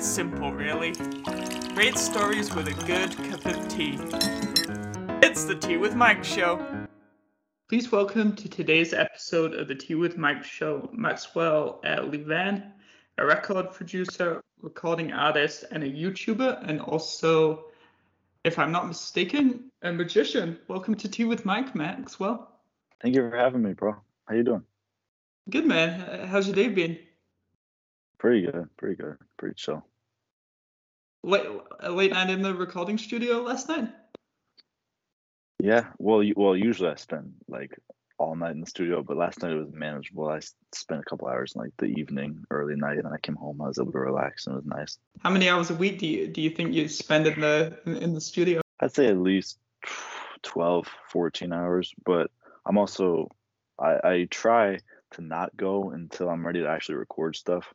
It's simple, really. Great stories with a good cup of tea. It's the Tea with Mike show. Please welcome to today's episode of the Tea with Mike show Maxwell uh, Levan, a record producer, recording artist, and a YouTuber, and also, if I'm not mistaken, a magician. Welcome to Tea with Mike, Maxwell. Thank you for having me, bro. How you doing? Good man. Uh, How's your day been? Pretty good. Pretty good. Pretty chill. Late, uh, late night in the recording studio last night. Yeah. Well, well, usually I spend like all night in the studio, but last night it was manageable. I spent a couple hours in like the evening, early night, and I came home. I was able to relax, and it was nice. How many hours a week do you do you think you spend in the in, in the studio? I'd say at least 12, 14 hours, but I'm also I, I try to not go until I'm ready to actually record stuff.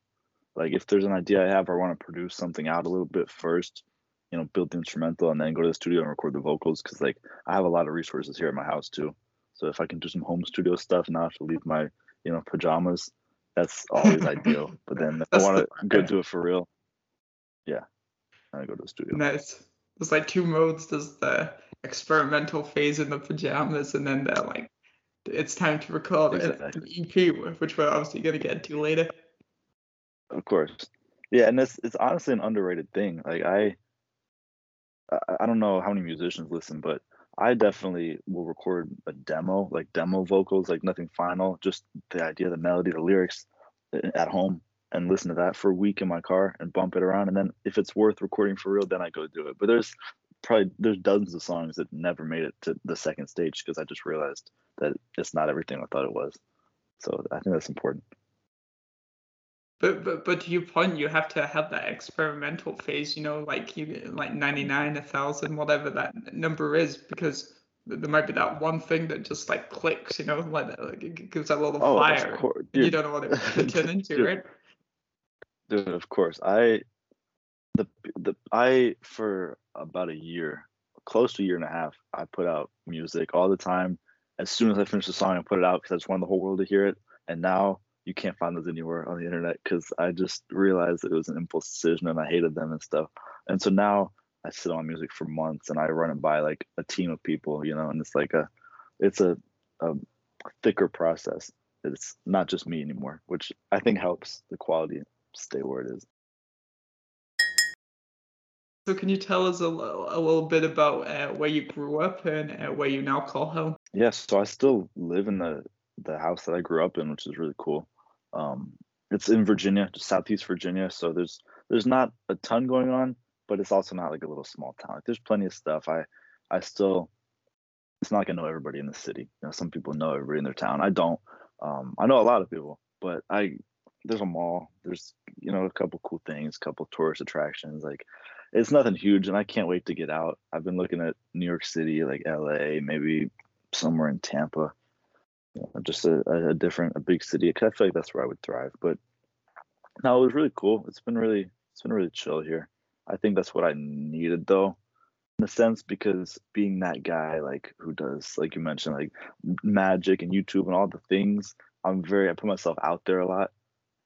Like if there's an idea I have, or I want to produce something out a little bit first, you know, build the instrumental and then go to the studio and record the vocals. Cause like I have a lot of resources here at my house too. So if I can do some home studio stuff and not have to leave my, you know, pajamas, that's always ideal. But then if I want to go do it for real, yeah, I go to the studio. Nice. There's like two modes. There's the experimental phase in the pajamas, and then the like it's time to record an- an EP, which we're obviously gonna get to later. Of course. Yeah, and it's it's honestly an underrated thing. Like I I don't know how many musicians listen, but I definitely will record a demo, like demo vocals, like nothing final, just the idea, the melody, the lyrics uh, at home and listen to that for a week in my car and bump it around and then if it's worth recording for real, then I go do it. But there's probably there's dozens of songs that never made it to the second stage because I just realized that it's not everything I thought it was. So I think that's important. But but but to your point, you have to have that experimental phase. You know, like you like ninety nine, a thousand, whatever that number is, because there might be that one thing that just like clicks. You know, like, like it gives that little Oh, fire. of course. and You don't know what it could turn into, Dude. right? Dude, of course. I the the I for about a year, close to a year and a half, I put out music all the time. As soon as I finish the song, I put it out because I just wanted the whole world to hear it. And now you can't find those anywhere on the internet because I just realized it was an impulse decision and I hated them and stuff. And so now I sit on music for months and I run it by like a team of people, you know, and it's like a it's a, a thicker process. It's not just me anymore, which I think helps the quality stay where it is. So can you tell us a, little- a little bit about uh, where you grew up and uh, where you now call home? Yes, so I still live in the the house that I grew up in, which is really cool. Um, it's in Virginia, just southeast Virginia. So there's there's not a ton going on, but it's also not like a little small town. Like there's plenty of stuff. I I still it's not like I know everybody in the city. You know, some people know everybody in their town. I don't. Um, I know a lot of people, but I there's a mall. There's you know a couple cool things, a couple tourist attractions. Like it's nothing huge, and I can't wait to get out. I've been looking at New York City, like L.A., maybe somewhere in Tampa. Know, just a, a- a different, a big city. 'cause I feel like that's where I would thrive. But no, it was really cool. It's been really, it's been really chill here. I think that's what I needed though, in a sense, because being that guy like who does, like you mentioned, like magic and YouTube and all the things, I'm very, I put myself out there a lot,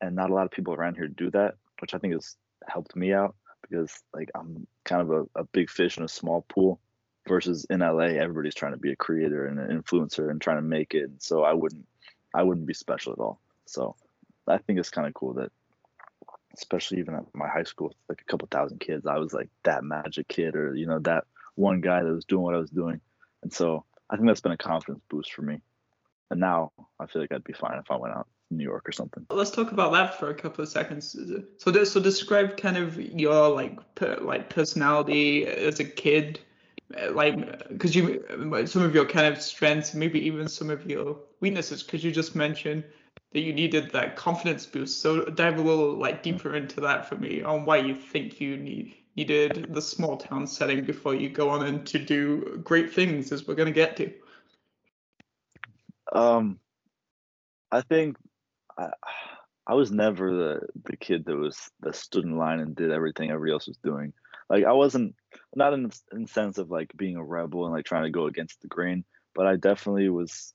and not a lot of people around here do that, which I think has helped me out because like I'm kind of a, a big fish in a small pool versus in LA everybody's trying to be a creator and an influencer and trying to make it. So I wouldn't I wouldn't be special at all. So I think it's kind of cool that especially even at my high school like a couple thousand kids I was like that magic kid or you know that one guy that was doing what I was doing. And so I think that's been a confidence boost for me. And now I feel like I'd be fine if I went out to New York or something. Let's talk about that for a couple of seconds. So, so describe kind of your like per, like personality as a kid, like because you some of your kind of strengths, maybe even some of your weaknesses, because you just mentioned that you needed that confidence boost. So dive a little like deeper into that for me on why you think you need needed the small town setting before you go on and to do great things, as we're gonna get to. Um, I think I I was never the the kid that was that stood in line and did everything everybody else was doing. Like I wasn't not in the in sense of like being a rebel and like trying to go against the grain, but I definitely was.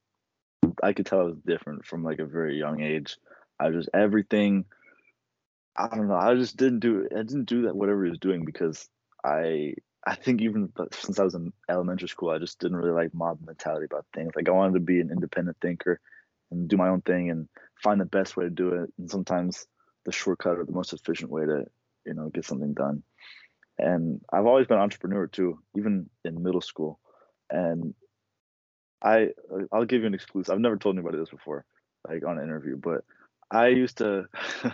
I could tell I was different from like a very young age. I just everything I don't know. I just didn't do I didn't do that whatever he was doing because I I think even since I was in elementary school, I just didn't really like mob mentality about things. Like I wanted to be an independent thinker and do my own thing and find the best way to do it. And sometimes the shortcut or the most efficient way to, you know, get something done. And I've always been an entrepreneur too, even in middle school. And I I'll give you an exclusive. I've never told anybody this before, like on an interview, but I used to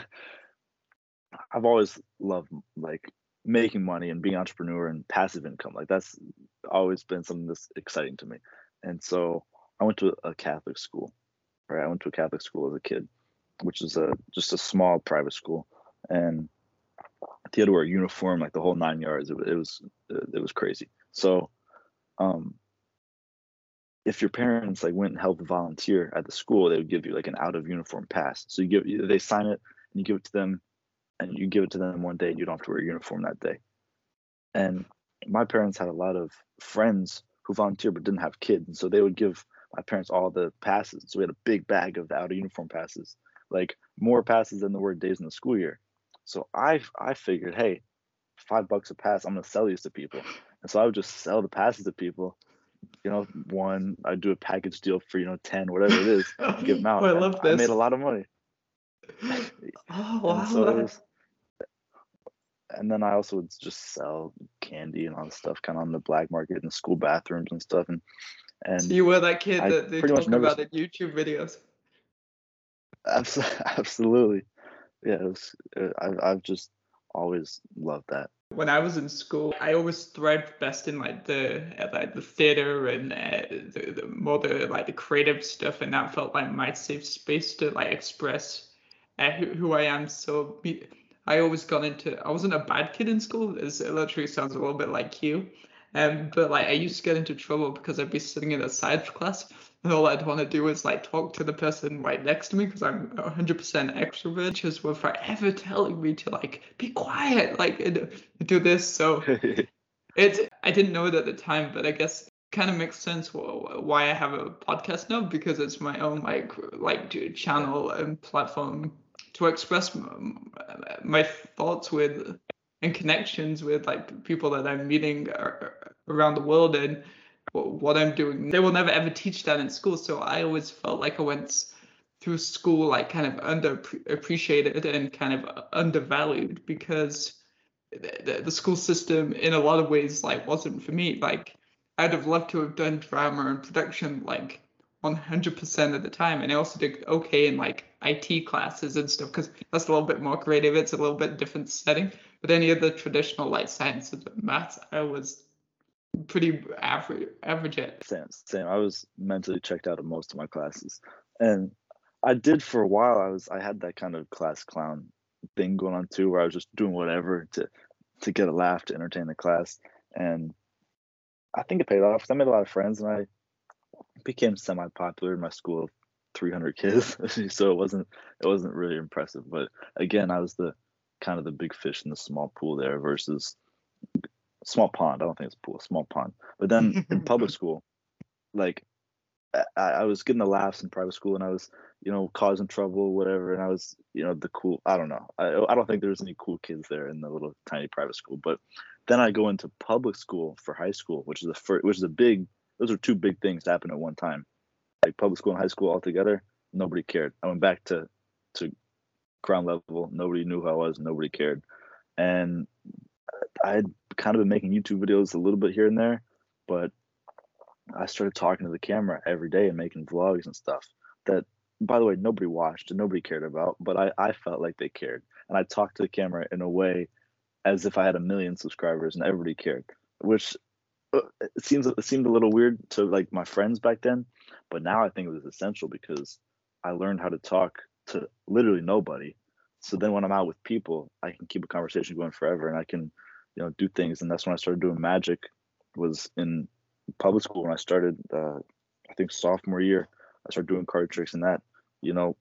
I've always loved like making money and being entrepreneur and passive income. Like that's always been something that's exciting to me. And so I went to a Catholic school. Right, I went to a Catholic school as a kid, which is a just a small private school, and they had to wear a uniform like the whole nine yards. It, it was it was crazy. So, um, if your parents like went and helped volunteer at the school, they would give you like an out of uniform pass. So you give they sign it and you give it to them and you give it to them one day and you don't have to wear a uniform that day. And my parents had a lot of friends who volunteered but didn't have kids. And so they would give my parents all the passes. So we had a big bag of the out of uniform passes, like more passes than there were days in the school year. So I I figured, hey, five bucks a pass, I'm gonna sell these to people. And so I would just sell the passes to people. You know, one I'd do a package deal for you know ten, whatever it is, give them out. oh, I love this. I made a lot of money. Oh wow! And so was, and then I also would just sell candy and all this stuff kind of on the black market in school bathrooms and stuff. And and so you were that kid I that they talk about in YouTube videos. abs- absolutely, yeah. It was, uh, I've I've just always loved that. When I was in school, I always thrived best in like the uh, like the theater and uh, the, the more the like the creative stuff, and that felt like my safe space to like express uh, who, who I am. So I always got into. I wasn't a bad kid in school. It literally sounds a little bit like you. Um, but like I used to get into trouble because I'd be sitting in a science class and all I'd want to do is like talk to the person right next to me because I'm 100% extrovert. Just were forever telling me to like be quiet, like and do this. So it I didn't know it at the time, but I guess kind of makes sense why I have a podcast now because it's my own like like channel and platform to express my thoughts with and connections with like people that I'm meeting around the world and what I'm doing. They will never ever teach that in school, so I always felt like I went through school like kind of underappreciated and kind of undervalued because the, the- school system in a lot of ways like wasn't for me. Like I'd have loved to have done drama and production like 100% of the time, and I also did okay in like IT classes and stuff because that's a little bit more creative. It's a little bit different setting. But any of the traditional like sciences and maths, I was pretty average average at. Same, same. I was mentally checked out of most of my classes, and I did for a while. I was I had that kind of class clown thing going on too, where I was just doing whatever to to get a laugh to entertain the class, and I think it paid off. I made a lot of friends, and I became semi popular in my school of 300 kids. so it wasn't it wasn't really impressive, but again, I was the kind of the big fish in the small pool there versus small pond. I don't think it's a pool, small pond. But then in public school, like I, I was getting the laughs in private school, and I was, you know, causing trouble, whatever. And I was, you know, the cool. I don't know. I I don't think there was any cool kids there in the little tiny private school. But then I go into public school for high school, which is the first, which is a big. Those are two big things to happen at one time. Like public school and high school all together, nobody cared. I went back to to ground level. Nobody knew who I was. Nobody cared. And I had kind of been making YouTube videos a little bit here and there, but I started talking to the camera every day and making vlogs and stuff that, by the way, nobody watched and nobody cared about, but I, I felt like they cared. And I talked to the camera in a way as if I had a million subscribers and everybody cared, which uh, it seems it seemed a little weird to like my friends back then, but now I think it was essential because I learned how to talk to literally nobody. So then when I'm out with people, I can keep a conversation going forever and I can, you know, do things. And that's when I started doing magic was in public school when I started uh, I think sophomore year. I started doing card tricks and that, you know,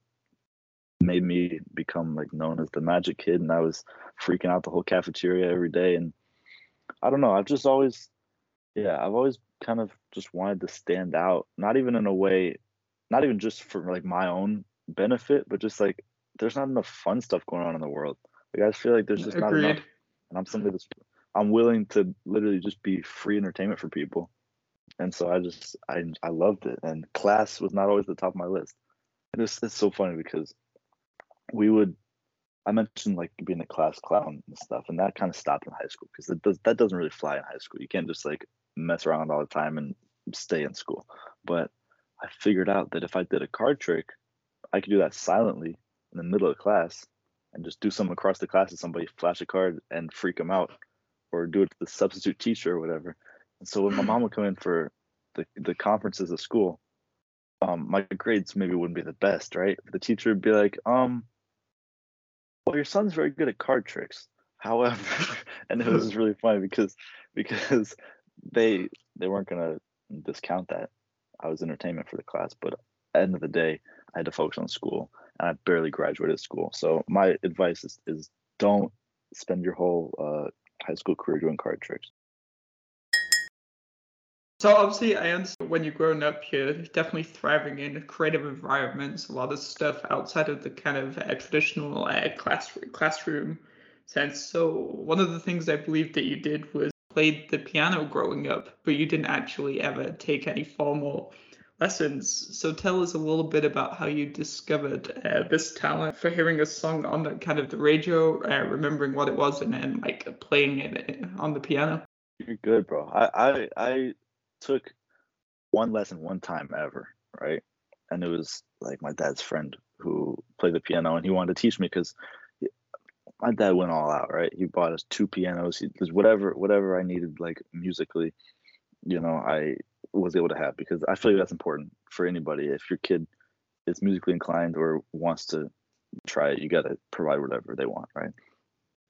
made me become like known as the magic kid and I was freaking out the whole cafeteria every day and I don't know, I've just always yeah, I've always kind of just wanted to stand out, not even in a way not even just for like my own benefit, but just like there's not enough fun stuff going on in the world. Like I feel like there's just Agreed. not enough, and I'm somebody that's I'm willing to literally just be free entertainment for people, and so I just I I loved it, and class was not always the top of my list. And it's it's so funny because we would I mentioned like being a class clown and stuff, and that kind of stopped in high school because does, that doesn't really fly in high school. You can't just like mess around all the time and stay in school. But I figured out that if I did a card trick, I could do that silently in the middle of class and just do something across the class to somebody, flash a card and freak them out, or do it to the substitute teacher or whatever. And so when my mom would come in for the, the conferences of school, um, my grades maybe wouldn't be the best, right? The teacher would be like, um, well, your son's very good at card tricks. However, and it was really funny because because they they weren't gonna discount that. I was entertainment for the class, but end of the day, I had to focus on school, and I barely graduated school. So my advice is is don't spend your whole uh, high school career doing card tricks. So obviously, I understand when you're growing up, you're definitely thriving in creative environments, a lot of stuff outside of the kind of uh, traditional uh, class classroom sense. So one of the things I believe that you did was played the piano growing up, but you didn't actually ever take any formal lessons. So tell us a little bit about how you discovered uh, this talent for hearing a song on the kind of the radio, uh, remembering what it was, and then like playing it uh, on the piano. You're good, bro. I I, I took one lesson one time ever, right? And it was like my dad's friend who played the piano and he wanted to teach me because my dad went all out, right? He bought us two pianos. He whatever whatever I needed like musically, you know, I was able to have because I feel like that's important for anybody. If your kid is musically inclined or wants to try it, you got to provide whatever they want, right?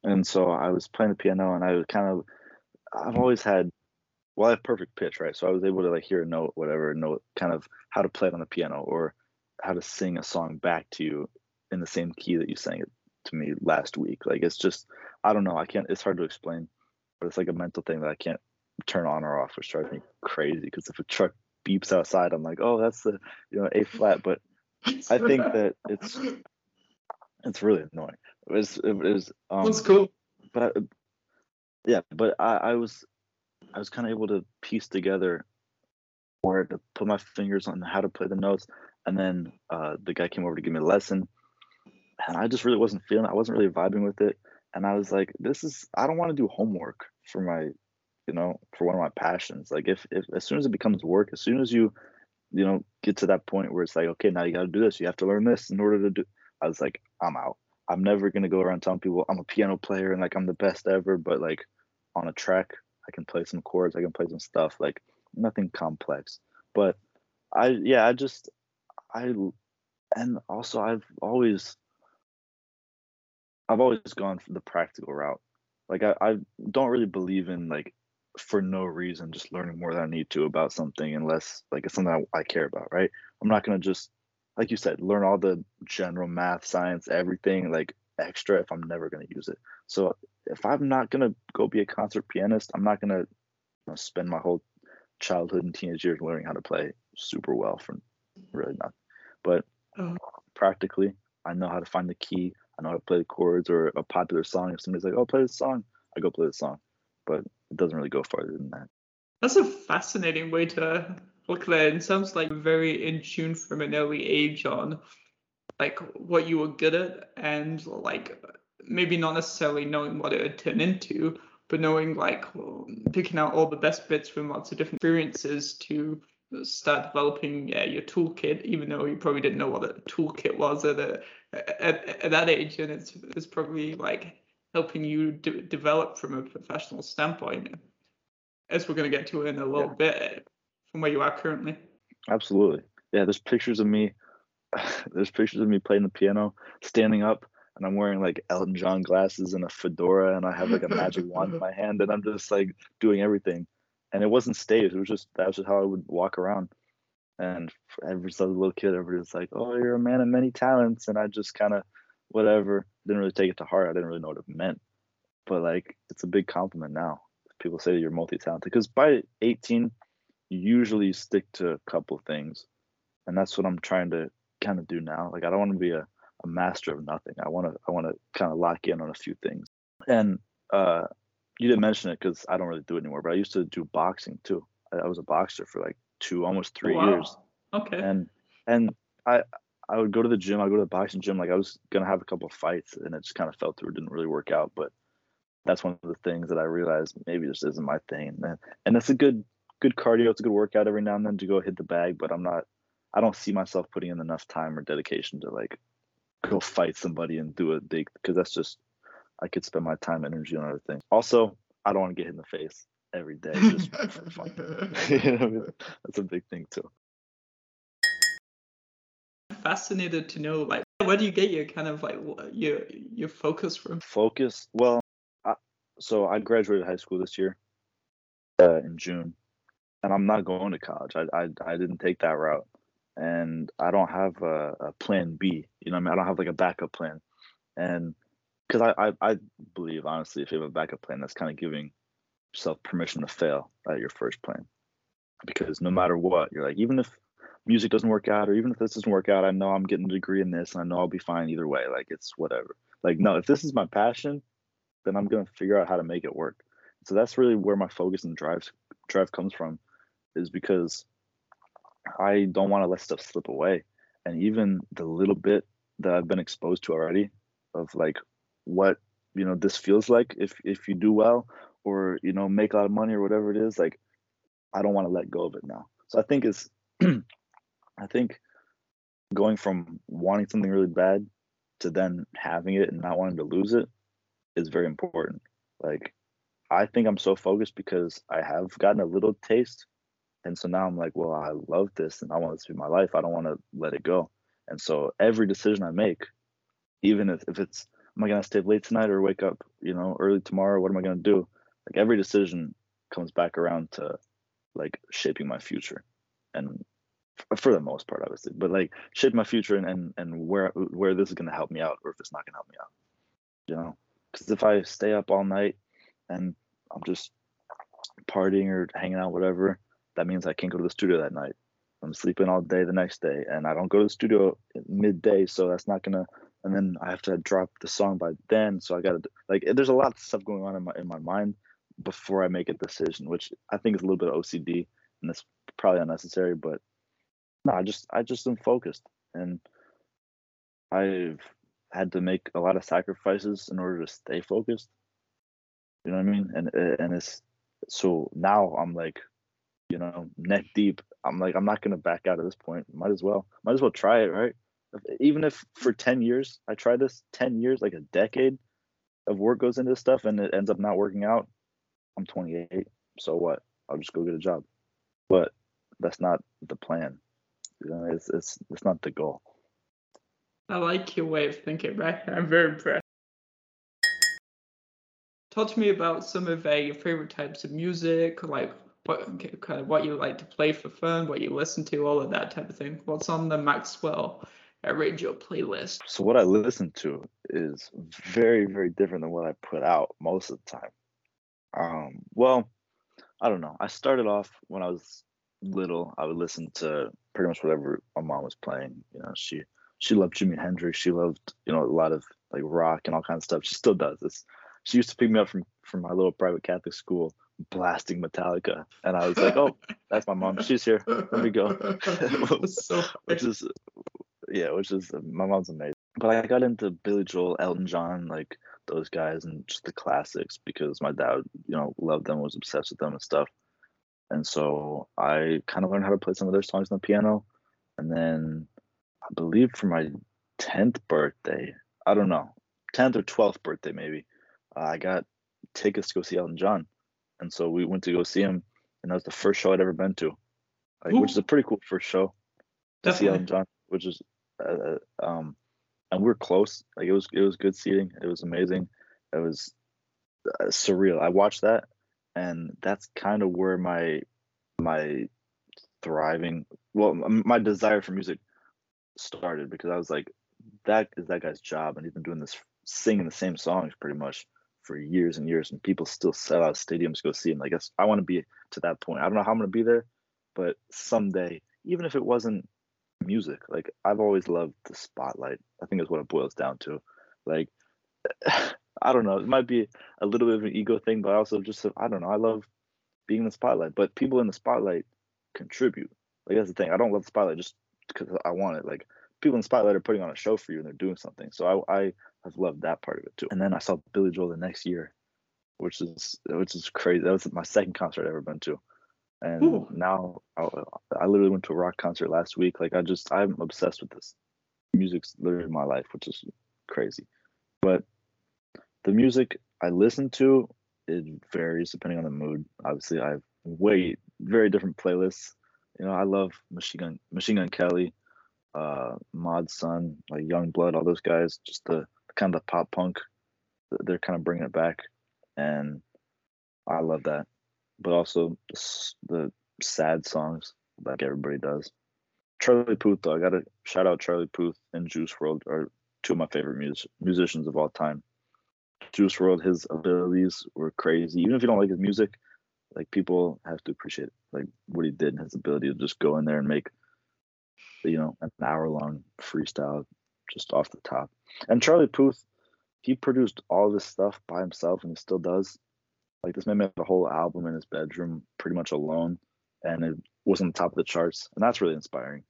And so I was playing the piano and I was kind of I've always had well, I have perfect pitch, right? So I was able to like hear a note, whatever, note kind of how to play it on the piano or how to sing a song back to you in the same key that you sang it to me last week. Like it's just I don't know, I can't it's hard to explain, but it's like a mental thing that I can't turn on or off, which drives me crazy because if a truck beeps outside, I'm like, oh, that's the you know A flat, but I think that it's it's really annoying. It was it was um, that's cool. But I, yeah, but I, I was I was kind of able to piece together where to put my fingers on how to play the notes. And then uh, the guy came over to give me a lesson, and I just really wasn't feeling. It. I wasn't really vibing with it, and I was like, "This is. I don't want to do homework for my, you know, for one of my passions. Like if, if as soon as it becomes work, as soon as you, you know, get to that point where it's like, okay, now you got to do this. You have to learn this in order to do. I was like, I'm out. I'm never gonna go around telling people I'm a piano player and like I'm the best ever, but like on a track I can play some chords, I can play some stuff, like nothing complex. But I yeah, I just I and also I've always I've always gone for the practical route. Like I, I don't really believe in like for no reason just learning more than I need to about something unless like it's something I, I care about, right? I'm not gonna just like you said, learn all the general math, science, everything like extra if I'm never gonna use it. So if I'm not gonna go be a concert pianist, I'm not gonna you know, spend my whole childhood and teenage years learning how to play super well for really nothing. But oh. practically, I know how to find the key. I know how to play the chords or a popular song. If somebody's like, "Oh, play this song," I go play the song. But it doesn't really go farther than that. That's a fascinating way to look at it. It sounds like very in tune from an early age on, like what you were good at and like maybe not necessarily knowing what it would turn into, but knowing like picking out all the best bits from lots of different experiences to start developing yeah, your toolkit, even though you probably didn't know what a toolkit was at, a, at, at that age, and it's, it's probably like helping you de- develop from a professional standpoint, as we're going to get to in a little yeah. bit from where you are currently. Absolutely, yeah. There's pictures of me. There's pictures of me playing the piano, standing up and I'm wearing like Elton John glasses and a fedora, and I have like a magic wand in my hand, and I'm just like doing everything. And it wasn't staged; it was just that was just how I would walk around. And ever since I little kid, everybody was like, "Oh, you're a man of many talents," and I just kind of whatever didn't really take it to heart. I didn't really know what it meant, but like it's a big compliment now. People say you're multi-talented because by 18, you usually stick to a couple things, and that's what I'm trying to kind of do now. Like I don't want to be a a master of nothing. I want to I want to kind of lock in on a few things. And uh, you didn't mention it because I don't really do it anymore. But I used to do boxing too. I, I was a boxer for like two, almost three wow. years. Okay. And and I I would go to the gym. I go to the boxing gym. Like I was gonna have a couple of fights, and it just kind of fell through. It didn't really work out. But that's one of the things that I realized maybe this isn't my thing. And and it's a good good cardio. It's a good workout every now and then to go hit the bag. But I'm not. I don't see myself putting in enough time or dedication to like go fight somebody and do a big because that's just I could spend my time and energy on other things. Also, I don't want to get hit in the face every day just for fun. you know, that's a big thing too. Fascinated to know, like, where do you get your kind of like your your focus from? Focus. Well, I, so I graduated high school this year uh, in June, and I'm not going to college. I, I I didn't take that route, and I don't have a, a plan B. You know, I mean, I don't have like a backup plan, and because I, I I believe honestly, if you have a backup plan, that's kind of giving yourself permission to fail at your first plan, because no matter what, you're like even if music doesn't work out or even if this doesn't work out, I know I'm getting a degree in this and I know I'll be fine either way. Like it's whatever. Like no, if this is my passion, then I'm gonna figure out how to make it work. So that's really where my focus and drive drive comes from, is because I don't want to let stuff slip away. And even the little bit that I've been exposed to already of like what you know this feels like if if you do well or you know make a lot of money or whatever it is like i don't want to let go of it now so i think it's I think going from wanting something really bad to then having it and not wanting to lose it is very important. Like I think I'm so focused because I have gotten a little taste. And so now I'm like, well, I love this and I want this to be my life. I don't want to let it go. And so every decision I make, even if, if it's am I gonna stay late tonight or wake up, you know, early tomorrow, what am I gonna do? Like every decision comes back around to like shaping my future. And for the most part, obviously, but like shape my future and and, and where where this is gonna help me out or if it's not gonna help me out. You know, because if I stay up all night and I'm just partying or hanging out, whatever, that means I can't go to the studio that night. I'm sleeping all day the next day, and I don't go to the studio midday, so that's not gonna. And then I have to drop the song by then, so I gotta like. There's a lot of stuff going on in my in my mind before I make a decision, which I think is a little bit of OCD, and it's probably unnecessary, but no, I just I just am focused, and I've had to make a lot of sacrifices in order to stay focused. You know what I mean? And eh, and it's so now I'm like, you know, neck deep. I'm like I'm not gonna back out at this point. Might as well. Might as well try it, right? Even if for ten years I try this, ten years, like a decade of work goes into this stuff, and it ends up not working out. I'm 28. So what? I'll just go get a job. But that's not the plan. You know, it's it's it's not the goal. I like your way of thinking, right? I'm very impressed. Talk to me about some of uh, your favorite types of music, like what kind of what you like to play for fun, what you listen to, all of that type of thing. What's on the Maxwell uh, radio playlist? So what I listen to is very very different than what I put out most of the time. Um, well, I don't know. I started off when I was little. I would listen to pretty much whatever my mom was playing. You know, she she loved Jimi Hendrix. She loved you know a lot of like rock and all kinds of stuff. She still does. It's, she used to pick me up from from my little private Catholic school, blasting Metallica, and I was like, oh, that's my mom. She's here. Let me go. so which is yeah, which is my mom's amazing. But I got into Billy Joel, Elton John, like those guys, and just the classics because my dad, you know, loved them, was obsessed with them and stuff. And so I kind of learned how to play some of their songs on the piano. And then I believe for my 10th birthday, I don't know, 10th or 12th birthday maybe, uh, I got tickets to go see Elton John. And so we went to go see him. And that was the first show I'd ever been to, like, which is a pretty cool first show to Definitely. see Elton John, which is, uh, uh, um, and we are close. Like it was, it was good seating. It was amazing. It was uh, surreal. I watched that and that's kind of where my my thriving well my desire for music started because i was like that is that guy's job and he's been doing this singing the same songs pretty much for years and years and people still sell out stadiums to go see him guess i want to be to that point i don't know how i'm going to be there but someday even if it wasn't music. Like I've always loved the spotlight. I think is what it boils down to. Like I don't know. It might be a little bit of an ego thing, but I also just I don't know. I love being in the spotlight, but people in the spotlight contribute. Like that's the thing. I don't love the spotlight just because I want it. Like people in the spotlight are putting on a show for you and they're doing something. So I, I have loved that part of it too. And then I saw Billy Joel the next year, which is which is crazy. That was my second concert I've ever been to. And Ooh. now I, I literally went to a rock concert last week. Like I just I'm obsessed with this. Music's literally my life, which is crazy. But the music I listen to it varies depending on the mood. Obviously, I have way very different playlists. You know, I love Machine Gun Machine Gun Kelly, uh, Mod Sun, like YUNGBLUD, all those guys. Just the kind of the pop punk. They're kind of bringing it back, and I love that. But also the, sad songs like everybody does. Charlie Puth, though, I gotta shout out Charlie Puth and Juice WRLD are two of my favorite mus- musicians of all time. Juice WRLD, his abilities were crazy. Even if you don't like his music, like people have to appreciate like what he did and his ability to just go in there and make you know an hour long freestyle just off the top. And Charlie Puth, he produced all this stuff by himself and he still does. Like this man made a whole album in his bedroom pretty much alone and it was on the top of the charts. And that's really inspiring.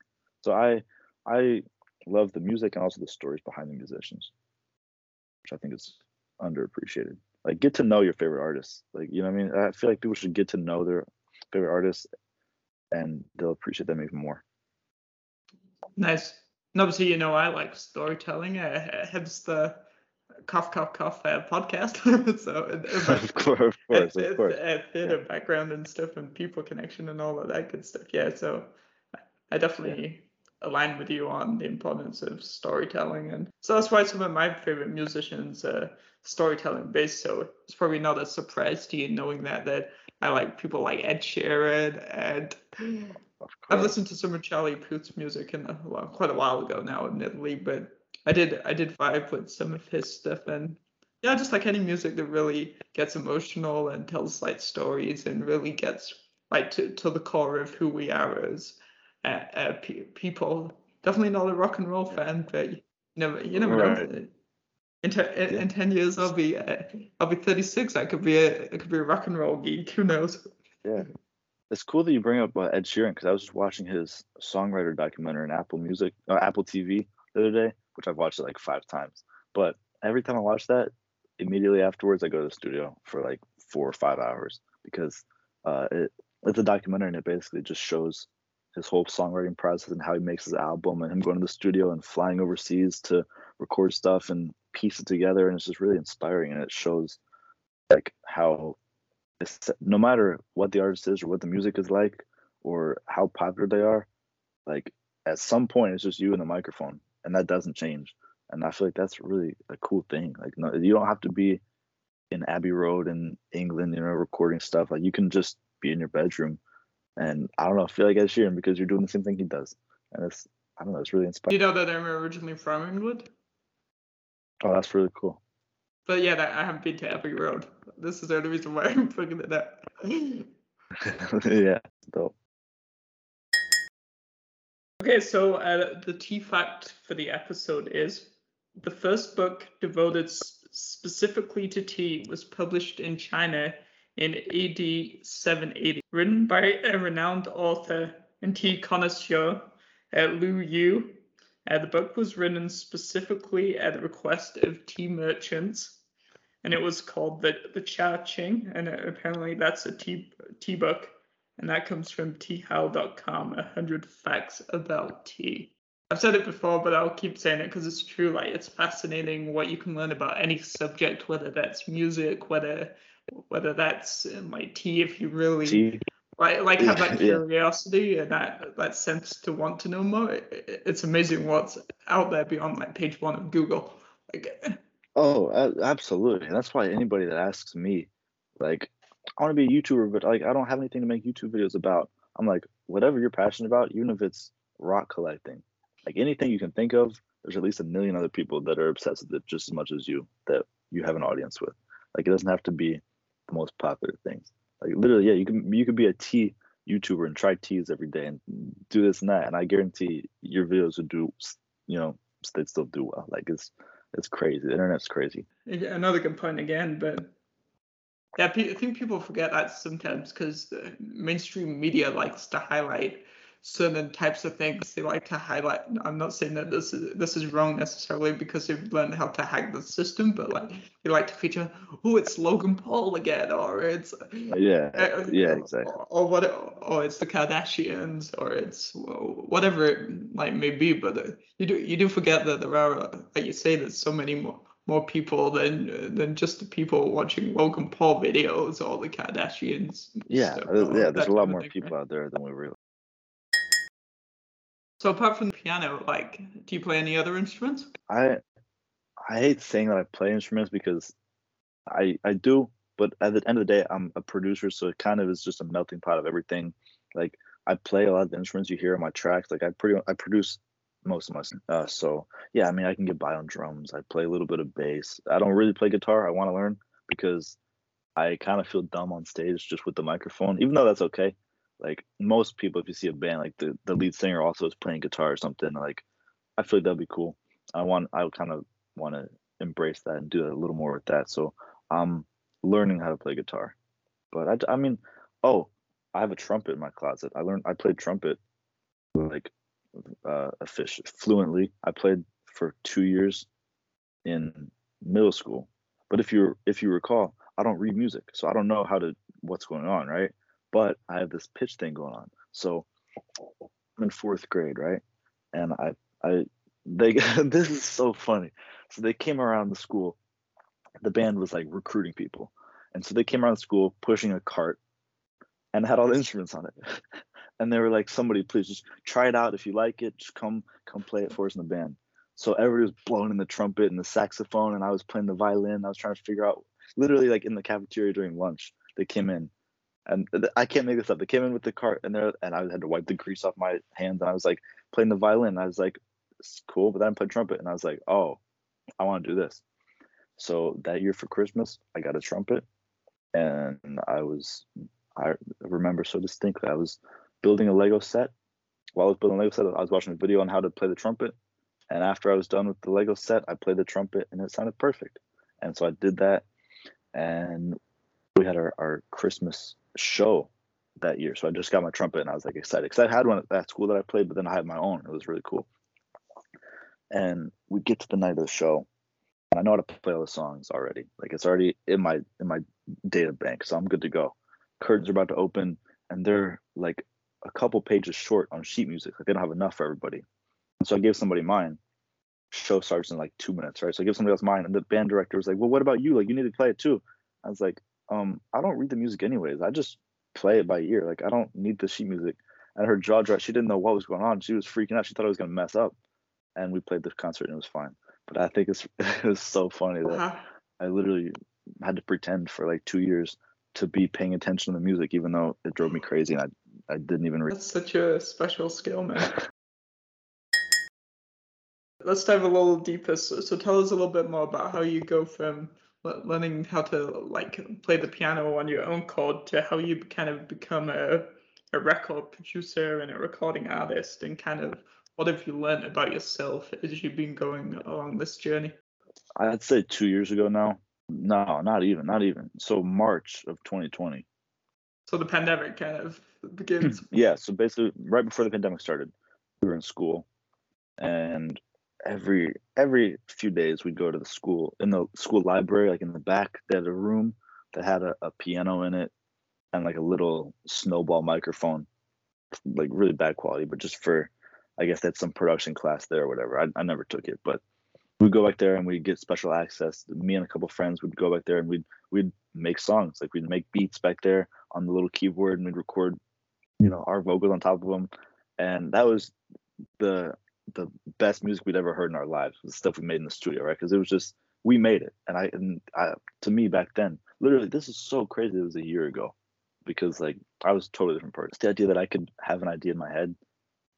So I I love the music and also the stories behind the musicians, which I think is underappreciated. Like get to know your favorite artists. Like you know I mean? I feel like people should get to know their favorite artists and they'll appreciate them even more. Nice. And obviously, you know, I like storytelling. Uh, hence the cough, cough, cough uh, podcast. so, of course, of course, of course. Uh, theater yeah. background and stuff, and people connection and all of that good stuff. Yeah. So, I definitely align with you on the importance of storytelling, and so that's why some of my favorite musicians are storytelling based. So it's probably not a surprise to you knowing that that I like people like Ed Sheeran and. I've listened to some of Charlie Puth's music in a, well, quite a while ago now, admittedly, but I did I did vibe with some of his stuff and yeah, just like any music that really gets emotional and tells like stories and really gets like to, to the core of who we are as uh, uh, pe- people. Definitely not a rock and roll fan, but you never you never right. know. In, te- in, yeah. in, ten years, I'll be uh, I'll be 36. I could be a I could be a rock and roll geek. Who knows? Yeah, it's cool that you bring up uh, Ed Sheeran because I was just watching his songwriter documentary on Apple Music, uh, Apple TV the other day, which I've watched it like five times. But every time I watch that, immediately afterwards, I go to the studio for like four or five hours because uh, it, it's a documentary and it basically just shows his whole songwriting process and how he makes his album and him going to the studio and flying overseas to record stuff and piece it together. And it's just really inspiring and it shows like how no matter what the artist is or what the music is like or how popular they are, like at some point it's just you and the microphone and that doesn't change. And I feel like that's really a cool thing. Like no, you don't have to be in Abbey Road in England, you know, recording stuff. Like you can just be in your bedroom. And I don't know, I feel like Ed Sheeran because you're doing the same thing he does. And it's I don't know, it's really inspiring. You know that I'm originally from England? Oh, that's really cool. But yeah, I haven't been to Abbey Road. This is the only reason why I'm bringing it up. yeah, dope. Okay, so uh, the tea fact for the episode is the first book devoted specifically to tea was published in China in AD 780, written by a renowned author and tea connoisseur, uh, Lu Yu. Uh, the book was written specifically at the request of tea merchants and it was called the the Cha Ching, and apparently that's a tea tea book, and that comes from teahow.com, a hundred facts about tea. I've said it before, but I'll keep saying it because it's true. Like it's fascinating what you can learn about any subject, whether that's music, whether whether that's like tea, if you really tea. like like have that curiosity yeah. and that that sense to want to know more. It, it's amazing what's out there beyond like page one of Google. Like Oh, absolutely. And that's why anybody that asks me, like, I want to be a YouTuber, but like, I don't have anything to make YouTube videos about. I'm like, whatever you're passionate about, even if it's rock collecting, like anything you can think of, there's at least a million other people that are obsessed with it just as much as you that you have an audience with. Like, it doesn't have to be most popular things. Like, literally, yeah, you can you could be a tea YouTuber and try teas every day and do this and that, and I guarantee your videos would do, you know, they'd still do well. Like it's it's crazy. The internet's crazy. Another good point again, but yeah, I think people forget that sometimes because mainstream media likes to highlight certain types of things they like to highlight. I'm not saying that this is this is wrong necessarily because they've learned how to hack the system, but like they like to feature, oh, it's Logan Paul again, or it's yeah, uh, yeah, exactly, or, or what, or it's the Kardashians, or it's whatever it like may be. But uh, you do you do forget that there are, like you say, there's so many more more people than than just the people watching Logan Paul videos or the Kardashians. Yeah, yeah. There's a lot more people out there than we realize. So apart from the piano, like, do you play any other instruments? I I hate saying that I play instruments because I I do, but at the end of the day, I'm a producer, so it kind of is just a melting pot of everything. Like I play a lot of the instruments you hear on my tracks. Like I pretty I produce most of my uh, so yeah. I mean, I can get by on drums. I play a little bit of bass. I don't really play guitar. I want to learn because I kind of feel dumb on stage just with the microphone, even though that's okay like most people if you see a band like the, the lead singer also is playing guitar or something like i feel like that'd be cool. I want i kind of want to embrace that and do a little more with that. So i'm learning how to play guitar. But i, I mean oh i have a trumpet in my closet. I learned i played trumpet like uh, a fish fluently. I played for two years in middle school. But if you if you recall i don't read music so i don't know how to what's going on right but I have this pitch thing going on. So I'm in fourth grade, right? And I, I, they, this is so funny. So they came around the school. The band was like recruiting people, and so they came around the school pushing a cart, and had all the instruments on it. and they were like, "Somebody, please just try it out. If you like it, just come, come play it for us in the band." So everybody was blowing in the trumpet and the saxophone, and I was playing the violin. I was trying to figure out, literally, like in the cafeteria during lunch, they came in and I can't make this up. They came in with the cart and there, and I had to wipe the grease off my hands. And I was like playing the violin. I was like, it's cool, but then I played trumpet, and I was like, oh, I want to do this. So that year for Christmas, I got a trumpet, and I was, I remember so distinctly. I was building a Lego set. While I was building a Lego set, I was watching a video on how to play the trumpet. And after I was done with the Lego set, I played the trumpet, and it sounded perfect. And so I did that, and we had our, our Christmas show that year. So I just got my trumpet and I was like excited because I had one at that school that I played, but then I had my own. It was really cool. And we get to the night of the show, and I know how to play all the songs already. Like it's already in my in my data bank, so I'm good to go. Curtains are about to open, and they're like a couple pages short on sheet music. Like they don't have enough for everybody. And so I gave somebody mine. Show starts in like two minutes, right? So I give somebody else mine, and the band director was like, "Well, what about you? Like you need to play it too." I was like, um, I don't read the music anyways. I just play it by ear. Like I don't need the sheet music. And her jaw dropped. She didn't know what was going on. She was freaking out. She thought I was gonna mess up. And we played the concert and it was fine. But I think it's it was so funny that uh-huh. I literally had to pretend for like two years to be paying attention to the music, even though it drove me crazy and I I didn't even. Read. That's such a special skill, man. Let's dive a little deeper. So, so tell us a little bit more about how you go from learning how to like play the piano on your own chord to how you kind of become a, a record producer and a recording artist and kind of what have you learned about yourself as you've been going along this journey? I'd say two years ago now. No not even not even. So march of 2020 so the pandemic kind of begins. Yeah so basically right before the pandemic started we were in school and every every few days we'd go to the school in the school library like in the back they had a room that had a, a piano in it and like a little snowball microphone like really bad quality but just for i guess that's some production class there or whatever. I, I never took it but we'd go back there and we'd get special access. Me and a couple friends would go back there and we'd we'd make songs. Like we'd make beats back there on the little keyboard and we'd record you know our vocals on top of them and that was the the best music we'd ever heard in our lives. The stuff we made in the studio, right? Because it was just we made it, and I and I to me back then, literally, this is so crazy. It was a year ago, because like I was a totally different person. The idea that I could have an idea in my head,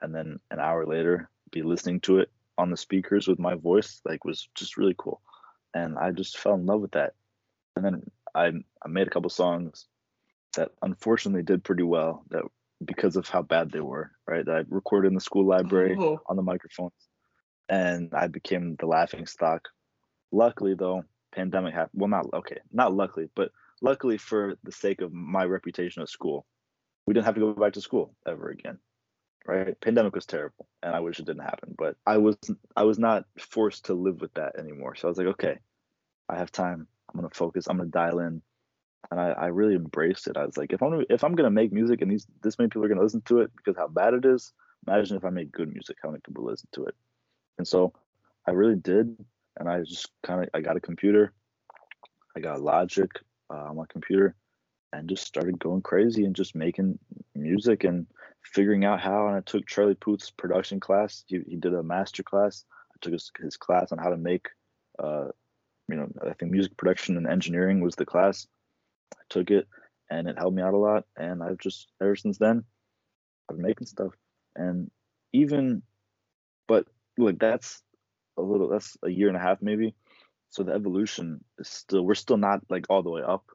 and then an hour later be listening to it on the speakers with my voice, like was just really cool, and I just fell in love with that. And then I I made a couple songs that unfortunately did pretty well that because of how bad they were, right? I recorded in the school library Oh. on the microphones and I became the laughing stock. Luckily though, pandemic happened. Well, not okay, not luckily, but luckily for the sake of my reputation at school, we didn't have to go back to school ever again. Right? Pandemic was terrible and I wish it didn't happen, but I was I was not forced to live with that anymore. So I was like, okay, I have time. I'm gonna focus. I'm gonna dial in and I, I really embraced it. I was like, if I'm if I'm gonna make music and these this many people are gonna listen to it because how bad it is, imagine if I make good music, how many people listen to it. And so I really did, and I just kind of I got a computer, I got Logic uh, on my computer, and just started going crazy and just making music and figuring out how. And I took Charlie Puth's production class. He he did a master class. I took his, his class on how to make, uh, you know, I think music production and engineering was the class. I took it, and it helped me out a lot. And I've just ever since then, I've been making stuff, and even, but look, that's a little. That's a year and a half maybe. So the evolution is still. We're still not like all the way up.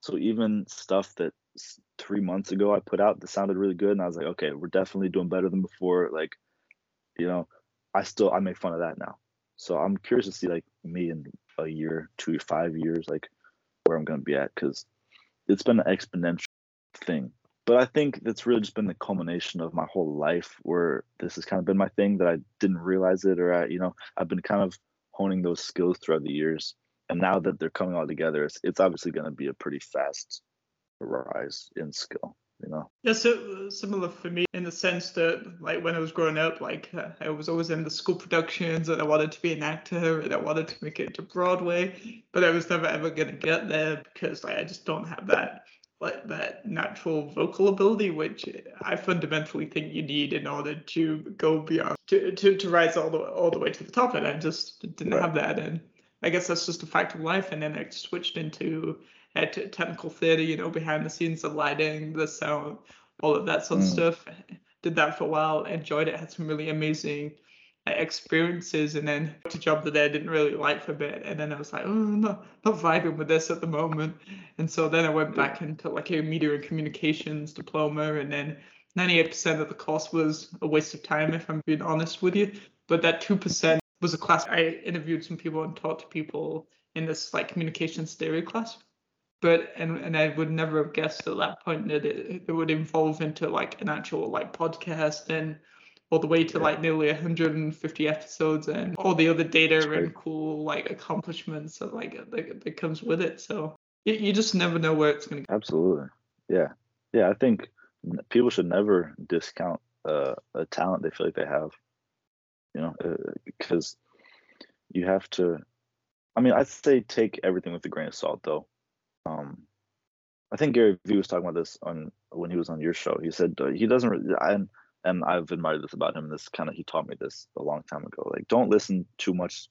So even stuff that three months ago I put out that sounded really good, and I was like, okay, we're definitely doing better than before. Like, you know, I still I make fun of that now. So I'm curious to see like me in a year, two, five years, like where I'm gonna be at, because it's been an exponential thing. But I think that's really just been the culmination of my whole life, where this has kind of been my thing that I didn't realize it, or I, you know, I've been kind of honing those skills throughout the years, and now that they're coming all together, it's, it's obviously going to be a pretty fast rise in skill, you know. Yeah, so similar for me in the sense that, like, when I was growing up, like, uh, I was always in the school productions and I wanted to be an actor and I wanted to make it to Broadway, but I was never ever going to get there because, like, I just don't have that, like, that natural vocal ability, which I fundamentally think you need in order to go beyond, to, to, to rise all the, all the way to the top. And I just didn't Right. have that. And I guess that's just a fact of life. And then I switched into uh, t- technical theater, you know, behind the scenes, the lighting, the sound, all of that sort of Mm. stuff. Did that for a while, enjoyed it, had some really amazing uh, experiences, and then a job that I didn't really like for a bit, and then I was like, oh, I'm not, not vibing with this at the moment, and so then I went back into like a media and communications diploma, and then 98% of the course was a waste of time, if I'm being honest with you. But that 2% was a class I interviewed some people and talked to people in this like communications theory class but and and I would never have guessed at that point that it, it would evolve into like an actual like podcast and all the way to Yeah. like nearly 150 episodes and all the other data and cool like accomplishments that like that, that comes with it. So you, you just never know where it's gonna go. Absolutely. Yeah. Yeah. I think people should never discount uh, a talent they feel like they have, you know, because you have to. I mean, I'd say take everything with a grain of salt, though. Um, I think Gary Vee was talking about this on when he was on your show. He said uh, he doesn't, really, and and I've admired this about him. This kind of he taught me this a long time ago. Like, don't listen too much